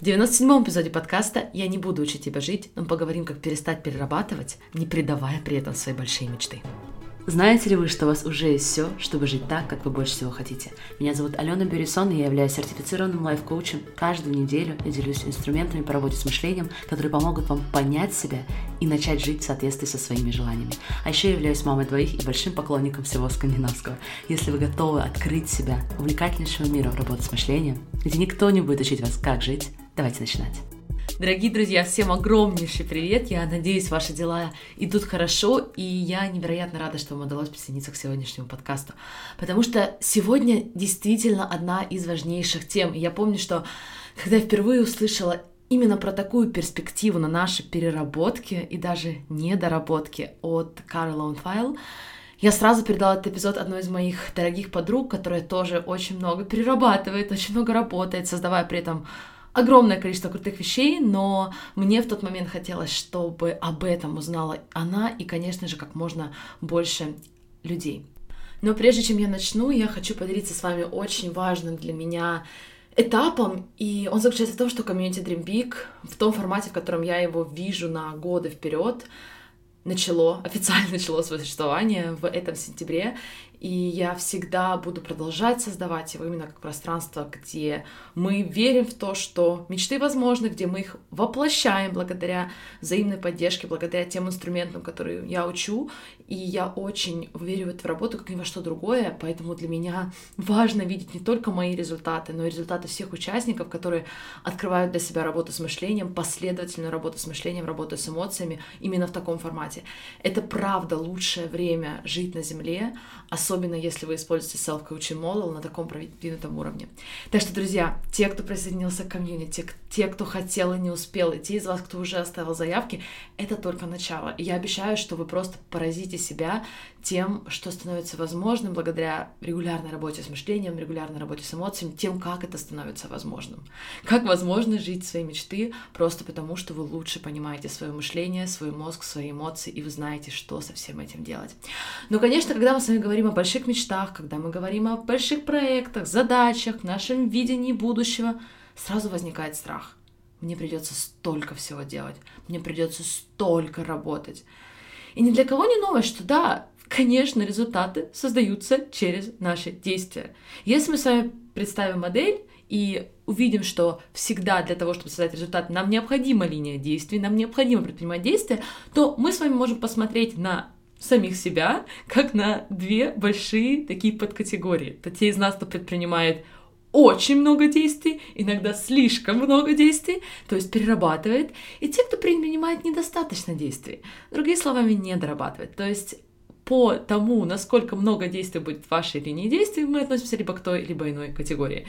В 97-м эпизоде подкаста «Я не буду учить тебя жить», но поговорим, как перестать перерабатывать, не предавая при этом свои большие мечты. Знаете ли вы, что у вас уже есть все, чтобы жить так, как вы больше всего хотите? Меня зовут Алена Бюрисон, и я являюсь сертифицированным лайф-коучем. Каждую неделю я делюсь инструментами по работе с мышлением, которые помогут вам понять себя и начать жить в соответствии со своими желаниями. А еще я являюсь мамой двоих и большим поклонником всего скандинавского. Если вы готовы открыть себя увлекательнейшему миру работы с мышлением, где никто не будет учить вас, как жить, Давайте начинать. Дорогие друзья, всем огромнейший привет! Я надеюсь, ваши дела идут хорошо, и я невероятно рада, что вам удалось присоединиться к сегодняшнему подкасту, потому что сегодня действительно одна из важнейших тем. я помню, что когда я впервые услышала именно про такую перспективу на наши переработки и даже недоработки от Карла Лоунфайл, я сразу передала этот эпизод одной из моих дорогих подруг, которая тоже очень много перерабатывает, очень много работает, создавая при этом огромное количество крутых вещей, но мне в тот момент хотелось, чтобы об этом узнала она и, конечно же, как можно больше людей. Но прежде чем я начну, я хочу поделиться с вами очень важным для меня этапом, и он заключается в том, что комьюнити Dream Big в том формате, в котором я его вижу на годы вперед, начало, официально начало свое существование в этом сентябре, и я всегда буду продолжать создавать его именно как пространство, где мы верим в то, что мечты возможны, где мы их воплощаем благодаря взаимной поддержке, благодаря тем инструментам, которые я учу. И я очень верю в эту работу, как ни во что другое, поэтому для меня важно видеть не только мои результаты, но и результаты всех участников, которые открывают для себя работу с мышлением, последовательную работу с мышлением, работу с эмоциями именно в таком формате. Это правда лучшее время жить на Земле, особенно если вы используете self-coaching model на таком продвинутом уровне. Так что, друзья, те, кто присоединился к комьюнити, те, кто хотел и не успел, и те из вас, кто уже оставил заявки, это только начало. И я обещаю, что вы просто поразите себя тем, что становится возможным благодаря регулярной работе с мышлением, регулярной работе с эмоциями, тем, как это становится возможным. Как возможно жить свои мечты просто потому, что вы лучше понимаете свое мышление, свой мозг, свои эмоции, и вы знаете, что со всем этим делать. Но, конечно, когда мы с вами говорим о больших мечтах, когда мы говорим о больших проектах, задачах, нашем видении будущего, сразу возникает страх. Мне придется столько всего делать, мне придется столько работать. И ни для кого не новость, что да, конечно, результаты создаются через наши действия. Если мы с вами представим модель и увидим, что всегда для того, чтобы создать результат, нам необходима линия действий, нам необходимо предпринимать действия, то мы с вами можем посмотреть на самих себя как на две большие такие подкатегории. Это те из нас, кто предпринимает очень много действий, иногда слишком много действий, то есть перерабатывает, и те, кто принимает недостаточно действий, другими словами, не дорабатывает. То есть по тому, насколько много действий будет в вашей линии действий, мы относимся либо к той, либо иной категории.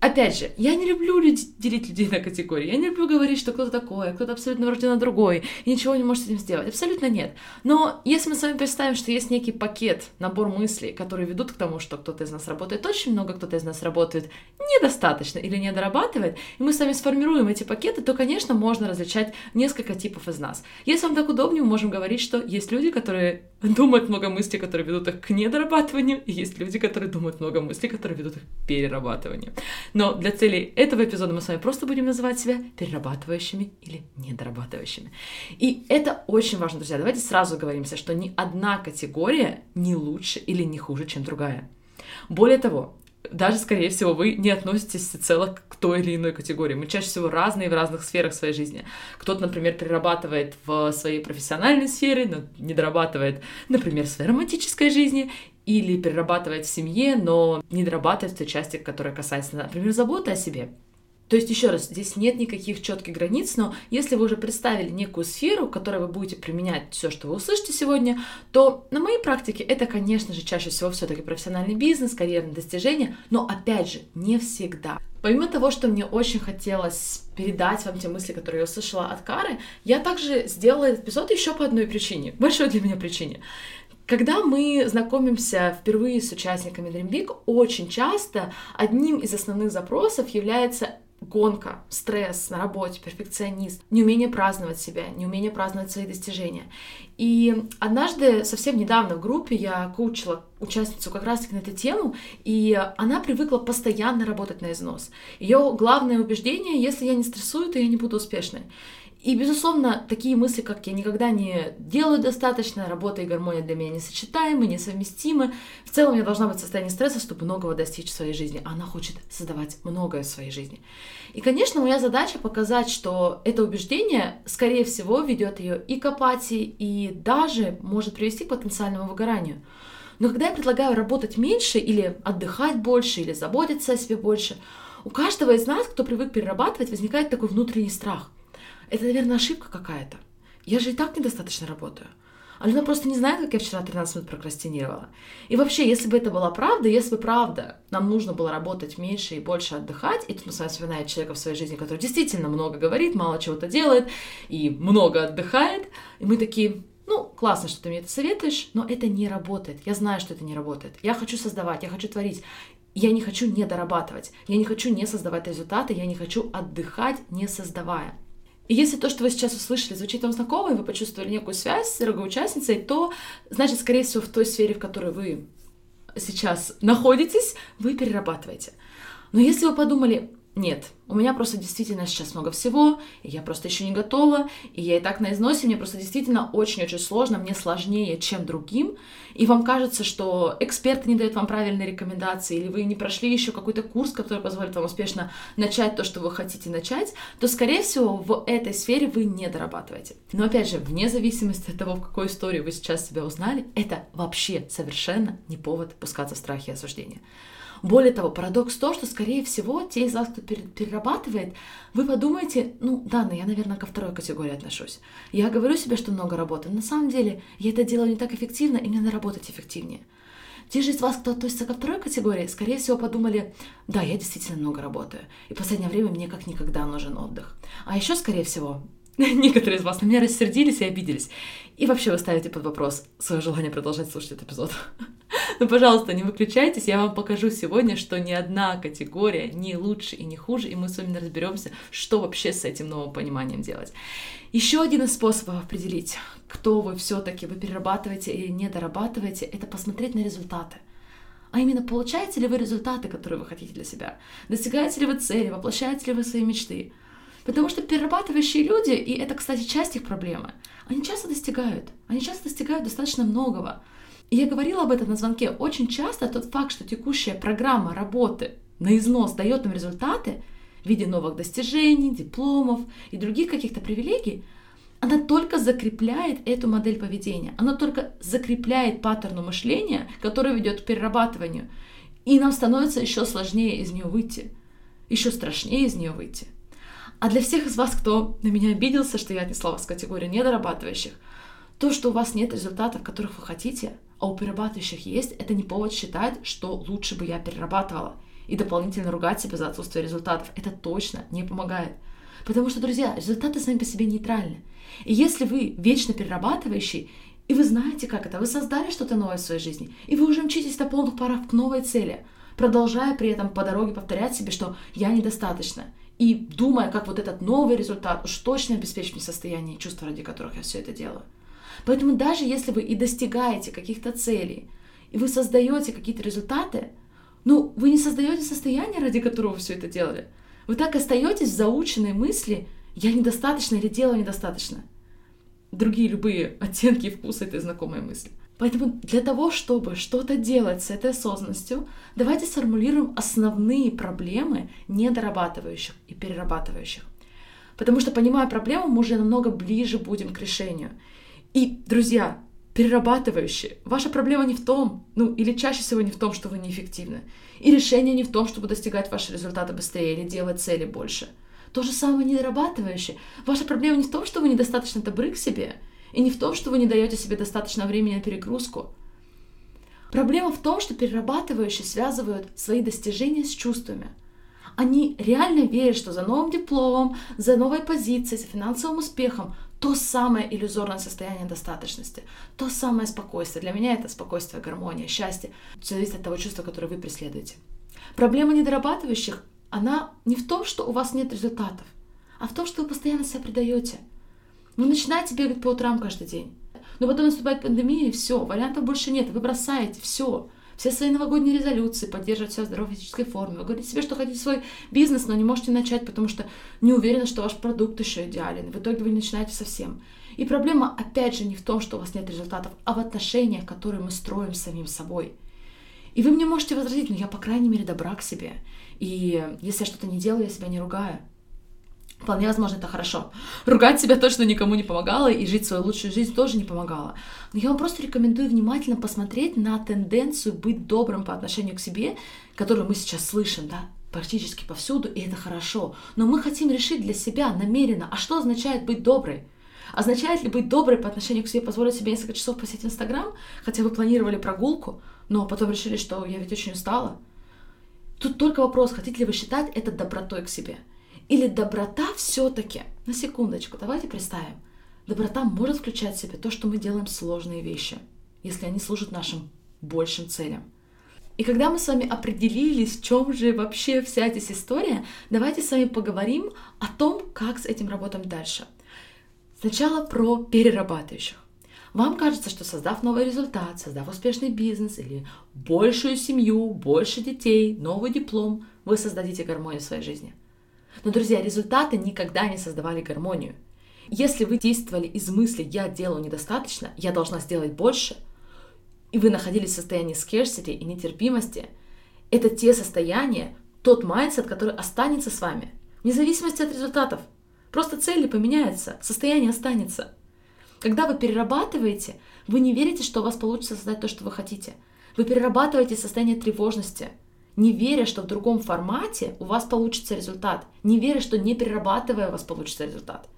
Опять же, я не люблю люд... делить людей на категории. Я не люблю говорить, что кто-то такой, а кто-то абсолютно врожденно другой, и ничего не может с этим сделать. Абсолютно нет. Но если мы с вами представим, что есть некий пакет, набор мыслей, которые ведут к тому, что кто-то из нас работает очень много, кто-то из нас работает недостаточно или не дорабатывает, и мы с вами сформируем эти пакеты, то, конечно, можно различать несколько типов из нас. Если вам так удобнее, мы можем говорить, что есть люди, которые думают много мыслей, которые ведут их к недорабатыванию, и есть люди, которые думают много мыслей, которые ведут их к перерабатыванию. Но для целей этого эпизода мы с вами просто будем называть себя перерабатывающими или недорабатывающими. И это очень важно, друзья. Давайте сразу говоримся, что ни одна категория не лучше или не хуже, чем другая. Более того, даже, скорее всего, вы не относитесь всецело к той или иной категории. Мы чаще всего разные в разных сферах своей жизни. Кто-то, например, перерабатывает в своей профессиональной сфере, но не дорабатывает, например, в своей романтической жизни, или перерабатывает в семье, но не дорабатывает в той части, которая касается, например, заботы о себе. То есть, еще раз, здесь нет никаких четких границ, но если вы уже представили некую сферу, в которой вы будете применять все, что вы услышите сегодня, то на моей практике это, конечно же, чаще всего все-таки профессиональный бизнес, карьерные достижения, но опять же, не всегда. Помимо того, что мне очень хотелось передать вам те мысли, которые я услышала от Кары, я также сделала этот эпизод еще по одной причине, большой для меня причине. Когда мы знакомимся впервые с участниками Dream Big, очень часто одним из основных запросов является гонка, стресс на работе, перфекционист, неумение праздновать себя, неумение праздновать свои достижения. И однажды, совсем недавно в группе я коучила участницу как раз-таки на эту тему, и она привыкла постоянно работать на износ. Ее главное убеждение, если я не стрессую, то я не буду успешной. И, безусловно, такие мысли, как я никогда не делаю достаточно, работа и гармония для меня несочетаемы, несовместимы. В целом, я должна быть в состоянии стресса, чтобы многого достичь в своей жизни. Она хочет создавать многое в своей жизни. И, конечно, моя задача показать, что это убеждение, скорее всего, ведет ее и к апатии, и даже может привести к потенциальному выгоранию. Но когда я предлагаю работать меньше, или отдыхать больше, или заботиться о себе больше, у каждого из нас, кто привык перерабатывать, возникает такой внутренний страх – это, наверное, ошибка какая-то. Я же и так недостаточно работаю. Алена просто не знает, как я вчера 13 минут прокрастинировала. И вообще, если бы это была правда, если бы правда нам нужно было работать меньше и больше отдыхать, и тут мы с вами вспоминаем человека в своей жизни, который действительно много говорит, мало чего-то делает и много отдыхает, и мы такие, ну, классно, что ты мне это советуешь, но это не работает. Я знаю, что это не работает. Я хочу создавать, я хочу творить. Я не хочу не дорабатывать, я не хочу не создавать результаты, я не хочу отдыхать, не создавая. И если то, что вы сейчас услышали, звучит вам знакомо, и вы почувствовали некую связь с дорогоучастницей, то, значит, скорее всего, в той сфере, в которой вы сейчас находитесь, вы перерабатываете. Но если вы подумали, нет, у меня просто действительно сейчас много всего, и я просто еще не готова, и я и так на износе, мне просто действительно очень-очень сложно, мне сложнее, чем другим, и вам кажется, что эксперты не дают вам правильные рекомендации, или вы не прошли еще какой-то курс, который позволит вам успешно начать то, что вы хотите начать, то, скорее всего, в этой сфере вы не дорабатываете. Но, опять же, вне зависимости от того, в какой истории вы сейчас себя узнали, это вообще совершенно не повод пускаться в страхи и осуждения. Более того, парадокс в том, что, скорее всего, те из вас, кто перерабатывает, вы подумаете, ну да, но я, наверное, ко второй категории отношусь. Я говорю себе, что много работаю. На самом деле, я это делаю не так эффективно, и мне надо работать эффективнее. Те же из вас, кто относится ко второй категории, скорее всего, подумали, да, я действительно много работаю, и в последнее время мне как никогда нужен отдых. А еще, скорее всего, некоторые из вас на меня рассердились и обиделись. И вообще вы ставите под вопрос свое желание продолжать слушать этот эпизод. Ну, пожалуйста, не выключайтесь, я вам покажу сегодня, что ни одна категория не лучше и не хуже, и мы с вами разберемся, что вообще с этим новым пониманием делать. Еще один из способов определить, кто вы все-таки, вы перерабатываете или не дорабатываете, это посмотреть на результаты. А именно, получаете ли вы результаты, которые вы хотите для себя? Достигаете ли вы цели? Воплощаете ли вы свои мечты? Потому что перерабатывающие люди, и это, кстати, часть их проблемы, они часто достигают. Они часто достигают достаточно многого. И я говорила об этом на звонке. Очень часто тот факт, что текущая программа работы на износ дает им результаты в виде новых достижений, дипломов и других каких-то привилегий, она только закрепляет эту модель поведения. Она только закрепляет паттерну мышления, который ведет к перерабатыванию. И нам становится еще сложнее из нее выйти. Еще страшнее из нее выйти. А для всех из вас, кто на меня обиделся, что я отнесла вас в категорию недорабатывающих, то, что у вас нет результатов, которых вы хотите, а у перерабатывающих есть, это не повод считать, что лучше бы я перерабатывала и дополнительно ругать себя за отсутствие результатов. Это точно не помогает. Потому что, друзья, результаты сами по себе нейтральны. И если вы вечно перерабатывающий, и вы знаете, как это, вы создали что-то новое в своей жизни, и вы уже мчитесь на полных парах к новой цели, продолжая при этом по дороге повторять себе, что я недостаточно, и думая, как вот этот новый результат уж точно обеспечит мне состояние и чувства, ради которых я все это делаю. Поэтому даже если вы и достигаете каких-то целей, и вы создаете какие-то результаты, ну, вы не создаете состояние, ради которого вы все это делали. Вы так остаетесь в заученной мысли «я недостаточно» или «делаю недостаточно». Другие любые оттенки и вкусы этой знакомой мысли. Поэтому для того, чтобы что-то делать с этой осознанностью, давайте сформулируем основные проблемы недорабатывающих и перерабатывающих. Потому что, понимая проблему, мы уже намного ближе будем к решению. И, друзья, перерабатывающие, ваша проблема не в том, ну или чаще всего не в том, что вы неэффективны. И решение не в том, чтобы достигать ваши результаты быстрее или делать цели больше. То же самое недорабатывающее. Ваша проблема не в том, что вы недостаточно добры к себе, и не в том, что вы не даете себе достаточно времени на перегрузку. Проблема в том, что перерабатывающие связывают свои достижения с чувствами. Они реально верят, что за новым дипломом, за новой позицией, за финансовым успехом то самое иллюзорное состояние достаточности, то самое спокойствие. Для меня это спокойствие, гармония, счастье. Все зависит от того чувства, которое вы преследуете. Проблема недорабатывающих она не в том, что у вас нет результатов, а в том, что вы постоянно себя предаете. Вы начинаете бегать по утрам каждый день. Но потом наступает пандемия, и все, вариантов больше нет. Вы бросаете все. Все свои новогодние резолюции, поддерживать себя в здоровой физической форме. Вы говорите себе, что хотите свой бизнес, но не можете начать, потому что не уверены, что ваш продукт еще идеален. В итоге вы начинаете совсем. И проблема, опять же, не в том, что у вас нет результатов, а в отношениях, которые мы строим с самим собой. И вы мне можете возразить, ну я, по крайней мере, добра к себе. И если я что-то не делаю, я себя не ругаю. Вполне возможно, это хорошо. Ругать себя точно никому не помогало, и жить свою лучшую жизнь тоже не помогало. Но я вам просто рекомендую внимательно посмотреть на тенденцию быть добрым по отношению к себе, которую мы сейчас слышим, да, практически повсюду, и это хорошо. Но мы хотим решить для себя намеренно, а что означает быть доброй? Означает ли быть доброй по отношению к себе, позволить себе несколько часов посетить Инстаграм, хотя вы планировали прогулку, но потом решили, что я ведь очень устала? Тут только вопрос, хотите ли вы считать это добротой к себе. Или доброта все-таки, на секундочку, давайте представим, доброта может включать в себя то, что мы делаем сложные вещи, если они служат нашим большим целям. И когда мы с вами определились, в чем же вообще вся эта история, давайте с вами поговорим о том, как с этим работаем дальше. Сначала про перерабатывающих. Вам кажется, что создав новый результат, создав успешный бизнес или большую семью, больше детей, новый диплом, вы создадите гармонию в своей жизни. Но, друзья, результаты никогда не создавали гармонию. Если вы действовали из мысли «я делаю недостаточно, я должна сделать больше», и вы находились в состоянии scarcity и нетерпимости, это те состояния, тот mindset, который останется с вами, вне зависимости от результатов. Просто цели поменяются, состояние останется – когда вы перерабатываете, вы не верите, что у вас получится создать то, что вы хотите. Вы перерабатываете состояние тревожности, не веря, что в другом формате у вас получится результат, не веря, что не перерабатывая у вас получится результат.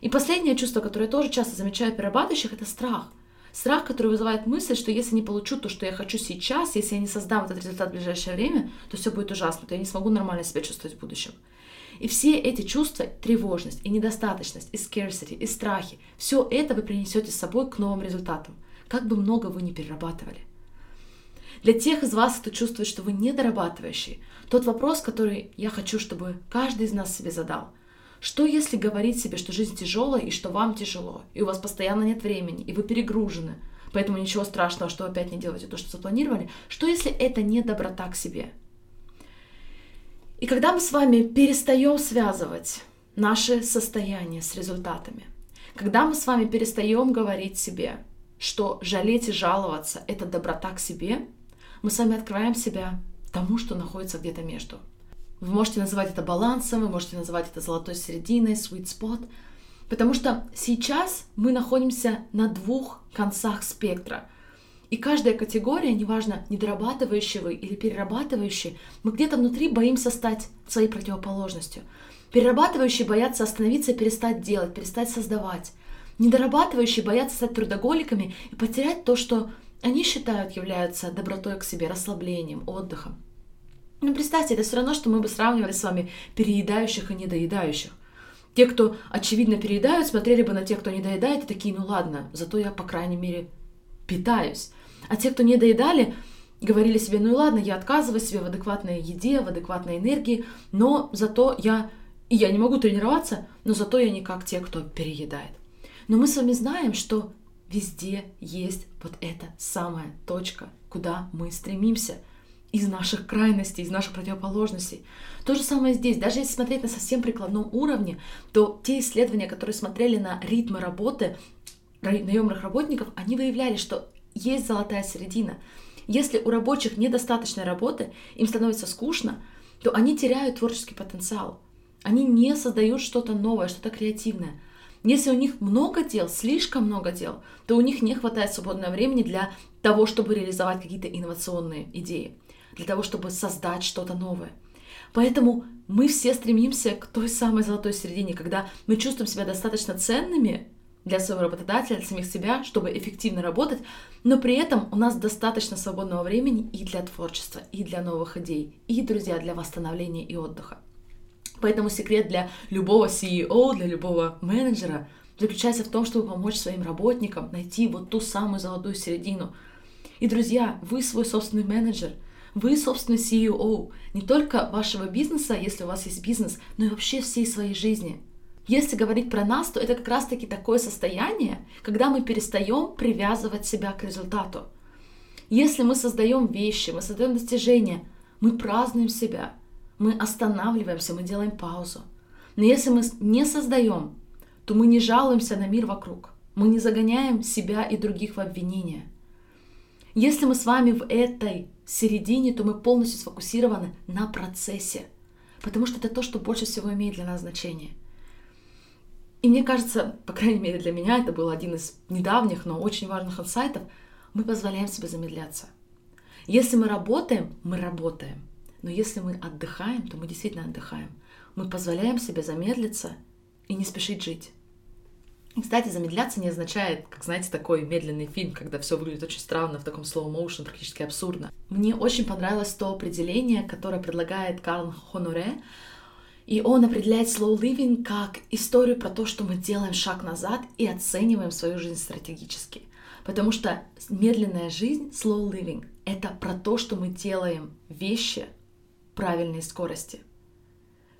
И последнее чувство, которое я тоже часто замечаю перерабатывающих, это страх. Страх, который вызывает мысль, что если не получу то, что я хочу сейчас, если я не создам этот результат в ближайшее время, то все будет ужасно, то я не смогу нормально себя чувствовать в будущем. И все эти чувства, тревожность, и недостаточность, и scarcity, и страхи, все это вы принесете с собой к новым результатам, как бы много вы ни перерабатывали. Для тех из вас, кто чувствует, что вы недорабатывающий, тот вопрос, который я хочу, чтобы каждый из нас себе задал. Что если говорить себе, что жизнь тяжелая и что вам тяжело, и у вас постоянно нет времени, и вы перегружены, поэтому ничего страшного, что опять не делаете то, что запланировали? Что если это не доброта к себе? И когда мы с вами перестаем связывать наше состояние с результатами, когда мы с вами перестаем говорить себе, что жалеть и жаловаться — это доброта к себе, мы с вами открываем себя тому, что находится где-то между. Вы можете называть это балансом, вы можете называть это золотой серединой, sweet spot, потому что сейчас мы находимся на двух концах спектра — и каждая категория, неважно, недорабатывающая вы или перерабатывающий, мы где-то внутри боимся стать своей противоположностью. Перерабатывающие боятся остановиться и перестать делать, перестать создавать. Недорабатывающие боятся стать трудоголиками и потерять то, что они считают является добротой к себе, расслаблением, отдыхом. Ну, представьте, это все равно, что мы бы сравнивали с вами переедающих и недоедающих. Те, кто очевидно переедают, смотрели бы на тех, кто не доедает, и такие, ну ладно, зато я, по крайней мере, питаюсь. А те, кто не доедали, говорили себе, ну и ладно, я отказываю себе в адекватной еде, в адекватной энергии, но зато я, и я не могу тренироваться, но зато я не как те, кто переедает. Но мы с вами знаем, что везде есть вот эта самая точка, куда мы стремимся из наших крайностей, из наших противоположностей. То же самое здесь. Даже если смотреть на совсем прикладном уровне, то те исследования, которые смотрели на ритмы работы наемных работников, они выявляли, что есть золотая середина. Если у рабочих недостаточно работы, им становится скучно, то они теряют творческий потенциал. Они не создают что-то новое, что-то креативное. Если у них много дел, слишком много дел, то у них не хватает свободного времени для того, чтобы реализовать какие-то инновационные идеи, для того, чтобы создать что-то новое. Поэтому мы все стремимся к той самой золотой середине, когда мы чувствуем себя достаточно ценными для своего работодателя, для самих себя, чтобы эффективно работать, но при этом у нас достаточно свободного времени и для творчества, и для новых идей, и, друзья, для восстановления и отдыха. Поэтому секрет для любого CEO, для любого менеджера заключается в том, чтобы помочь своим работникам найти вот ту самую золотую середину. И, друзья, вы свой собственный менеджер, Вы, собственно, CEO не только вашего бизнеса, если у вас есть бизнес, но и вообще всей своей жизни. Если говорить про нас, то это как раз-таки такое состояние, когда мы перестаем привязывать себя к результату. Если мы создаем вещи, мы создаем достижения, мы празднуем себя, мы останавливаемся, мы делаем паузу. Но если мы не создаем, то мы не жалуемся на мир вокруг. Мы не загоняем себя и других в обвинения. Если мы с вами в этой середине, то мы полностью сфокусированы на процессе, потому что это то, что больше всего имеет для нас значение. И мне кажется, по крайней мере для меня, это был один из недавних, но очень важных инсайтов, мы позволяем себе замедляться. Если мы работаем, мы работаем. Но если мы отдыхаем, то мы действительно отдыхаем. Мы позволяем себе замедлиться и не спешить жить. Кстати, замедляться не означает, как, знаете, такой медленный фильм, когда все выглядит очень странно, в таком slow motion, практически абсурдно. Мне очень понравилось то определение, которое предлагает Карл Хоноре, и он определяет slow living как историю про то, что мы делаем шаг назад и оцениваем свою жизнь стратегически. Потому что медленная жизнь, slow living, это про то, что мы делаем вещи правильной скорости.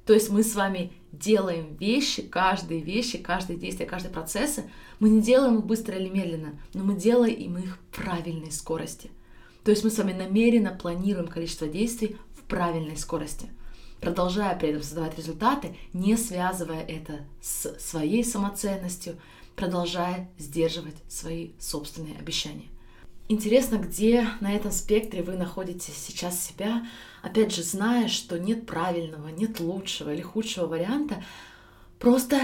То есть мы с вами делаем вещи, каждые вещи, каждые действия, каждые процессы, мы не делаем их быстро или медленно, но мы делаем их в правильной скорости. То есть мы с вами намеренно планируем количество действий в правильной скорости, продолжая при этом создавать результаты, не связывая это с своей самоценностью, продолжая сдерживать свои собственные обещания. Интересно, где на этом спектре вы находите сейчас себя, опять же, зная, что нет правильного, нет лучшего или худшего варианта, просто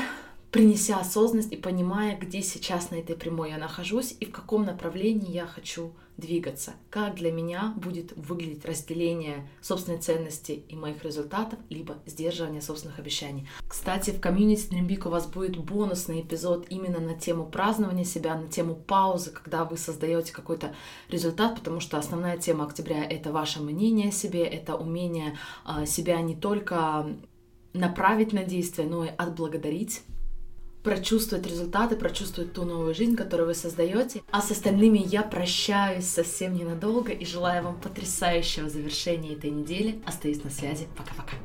принеся осознанность и понимая, где сейчас на этой прямой я нахожусь и в каком направлении я хочу двигаться, как для меня будет выглядеть разделение собственной ценности и моих результатов, либо сдерживание собственных обещаний. Кстати, в комьюнити Трембик у вас будет бонусный эпизод именно на тему празднования себя, на тему паузы, когда вы создаете какой-то результат, потому что основная тема октября — это ваше мнение о себе, это умение а, себя не только направить на действие, но и отблагодарить прочувствовать результаты, прочувствовать ту новую жизнь, которую вы создаете. А с остальными я прощаюсь совсем ненадолго и желаю вам потрясающего завершения этой недели. Остаюсь на связи. Пока-пока.